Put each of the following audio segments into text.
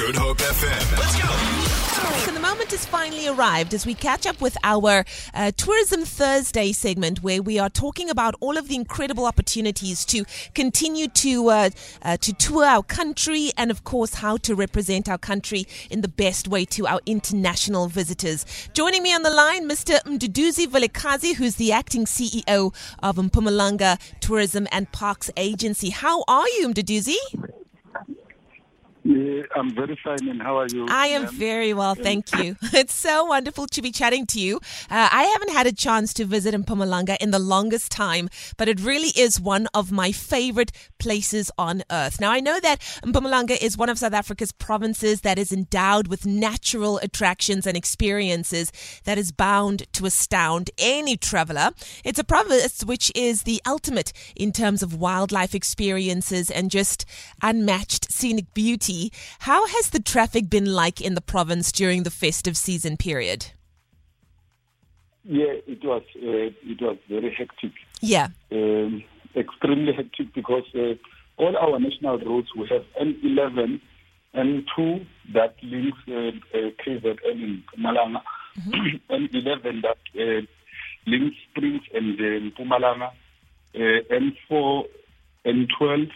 Good Hope FM. Let's go. So the moment has finally arrived as we catch up with our uh, Tourism Thursday segment, where we are talking about all of the incredible opportunities to continue to uh, uh, to tour our country, and of course how to represent our country in the best way to our international visitors. Joining me on the line, Mr. Mduduzi Vilakazi, who's the acting CEO of Mpumalanga Tourism and Parks Agency. How are you, Mduduzi? Yeah, I'm very fine. And how are you? I am very well, thank you. It's so wonderful to be chatting to you. Uh, I haven't had a chance to visit Mpumalanga in the longest time, but it really is one of my favorite places on earth. Now, I know that Mpumalanga is one of South Africa's provinces that is endowed with natural attractions and experiences that is bound to astound any traveler. It's a province which is the ultimate in terms of wildlife experiences and just unmatched scenic beauty. How has the traffic been like in the province during the festive season period? Yeah, it was uh, it was very hectic, Yeah. um, extremely hectic because uh, all our national roads we have N11 and two that links uh, uh, KZN in Mpumalanga, N11 that uh, links Springs and uh, Mpumalanga, uh, N4, N12,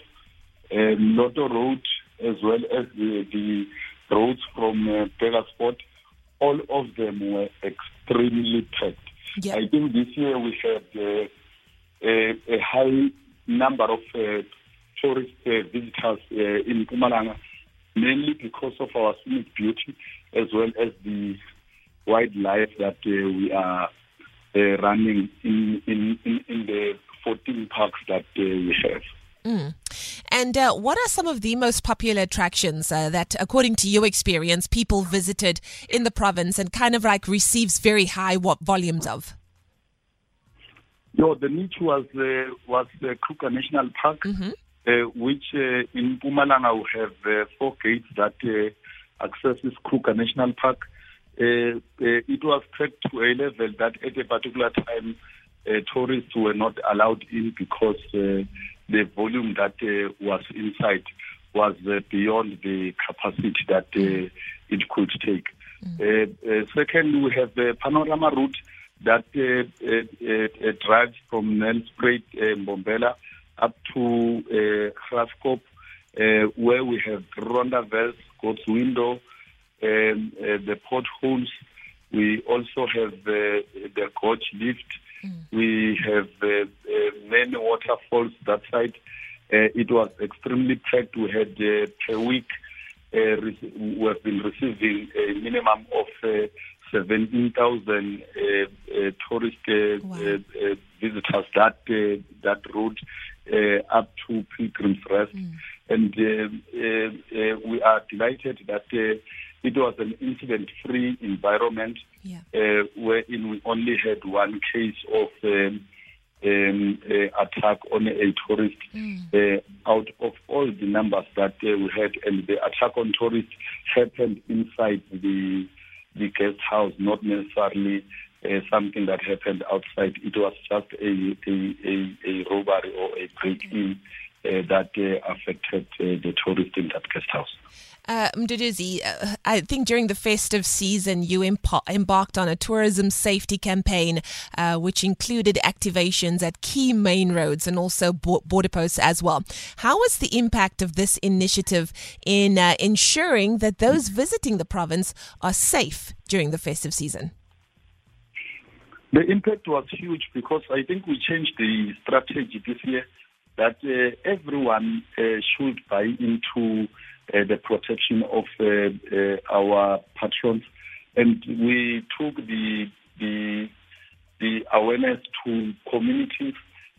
um, Lotto Road, as well as the, the roads from uh, Pegasport, all of them were extremely packed. Yeah. I think this year we had uh, a, a high number of uh, tourist uh, visitors uh, in Mpumalanga, mainly because of our scenic beauty as well as the wildlife that uh, we are uh, running in, in, in, in the 14 parks that uh, we have. And uh, what are some of the most popular attractions uh, that, according to your experience, people visited in the province and kind of like receives very high volumes of? Yo, the niche was uh, was the Kruger National Park, uh, which uh, in Mpumalanga we have uh, four gates that uh, accesses Kruger National Park. Uh, uh, it was packed to a level that at a particular time tourists were not allowed in because uh, the volume that uh, was inside was uh, beyond the capacity that uh, it could take. Uh, uh, second, we have the panorama route that uh, uh, uh, drives from Nelspruit, uh, Mbombela, up to uh, Graskop, uh, where we have Rondavels, God's Window, um, uh, the potholes. We also have uh, the gorge lift. We have uh, uh, many waterfalls that side. Uh, it was extremely packed. We had uh, per week uh, we have been receiving a minimum of uh, 17,000 uh, uh, tourist uh, Wow. visitors that uh, that road uh, up to Pilgrim's Rest, and uh, uh, uh, we are delighted that uh, it was an incident-free environment Yeah. uh, wherein we only had one case of um, um, uh, attack on a tourist uh, out of all the numbers that uh, we had, and the attack on tourists happened inside the the guest house, not necessarily uh, something that happened outside. It was just a a, a, a robbery or a break-in that uh, affected uh, the tourist in that guest house. Uh, Mduduzi, uh, I think during the festive season you embarked on a tourism safety campaign, uh, which included activations at key main roads and also bo- border posts as well. How was the impact of this initiative in uh, ensuring that those visiting the province are safe during the festive season? The impact was huge because I think we changed the strategy this year that uh, everyone uh, should buy into uh, the protection of our patrons, and we took the the the awareness to communities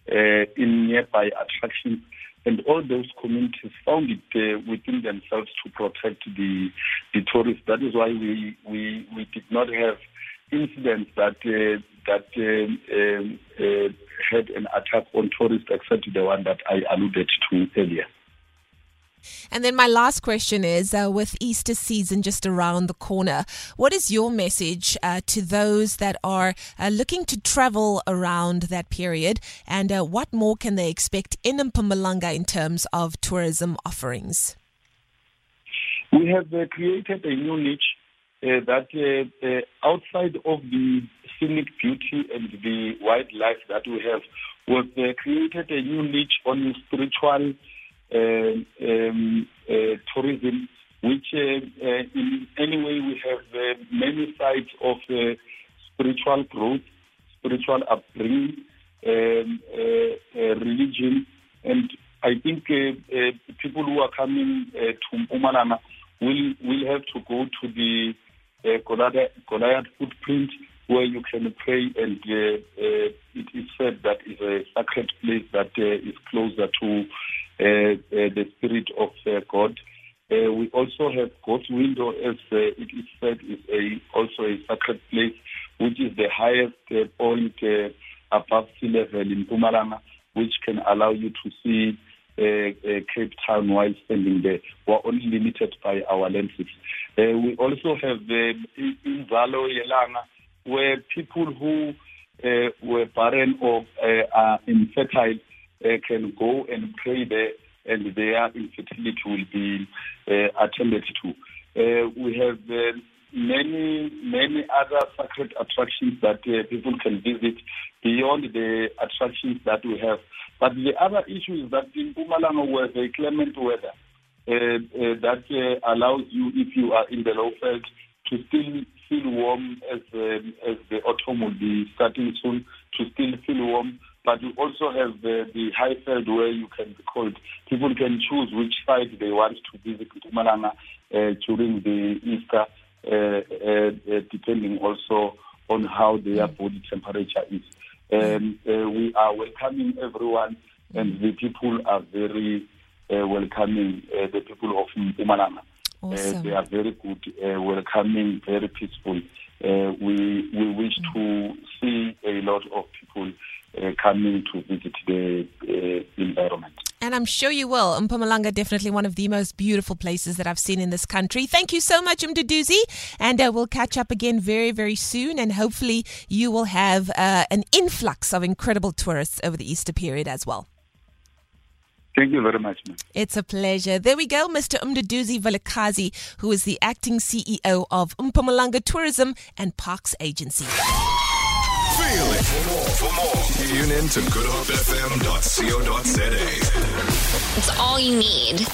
in nearby attractions, and all those communities found it uh, within themselves to protect the the tourists. That is why we we we did not have incidents that uh, that um, um, uh, had an attack on tourists, except the one that I alluded to earlier. And then my last question is uh, with Easter season just around the corner, what is your message uh, to those that are uh, looking to travel around that period? And uh, what more can they expect in Mpumalanga in terms of tourism offerings? We have uh, created a new niche uh, that outside of the scenic beauty and the wildlife that we have, we've created a new niche on spiritual um, um, uh, tourism, which uh, uh, in any way we have many sides of spiritual growth, spiritual upbringing, um, religion, and I think people who are coming to Mpumalanga will will have to go to the Goliath, Goliath footprint where you can pray and uh, uh, it is said that is a sacred place that uh, is closer to uh, uh, the Spirit of uh, God. we also have God's window, as it is said, is a, also a sacred place, which is the highest point above sea level in Mpumalanga, which can allow you to see Cape Town while standing there. We're only limited by our lenses. We also have the Inzalo Yelanga, where people who were barren or are infertile uh, can go and pray there and their infertility will be uh, attended to. Uh, we have uh, many, many other sacred attractions that uh, people can visit beyond the attractions that we have. But the other issue is that in Mpumalanga we have a clement weather uh, that allows you, if you are in the low veld, to still feel warm as, um, as the autumn will be starting soon, to still feel warm but you also have the, the Highveld where you can be called. People can choose which side they want to visit Mpumalanga uh, during the Easter, uh, uh, uh, depending also on how their body temperature is. Um, uh, we are welcoming everyone, and the people are very uh, welcoming. the people of Mpumalanga. Awesome. they are very good, welcoming, very peaceful. we we wish to see a lot of people uh, coming to visit the uh, environment. And I'm sure you will. Mpumalanga, definitely one of the most beautiful places that I've seen in this country. Thank you so much, Mduduzi. And uh, we'll catch up again very, very soon. And hopefully, you will have uh, an influx of incredible tourists over the Easter period as well. Thank you very much, ma'am. It's a pleasure. There we go, Mr. Mduduzi Vilakazi, who is the acting CEO of Mpumalanga Tourism and Parks Agency. Feel it. For more, for more, tune in to goodhopefm.co.za. It's all you need.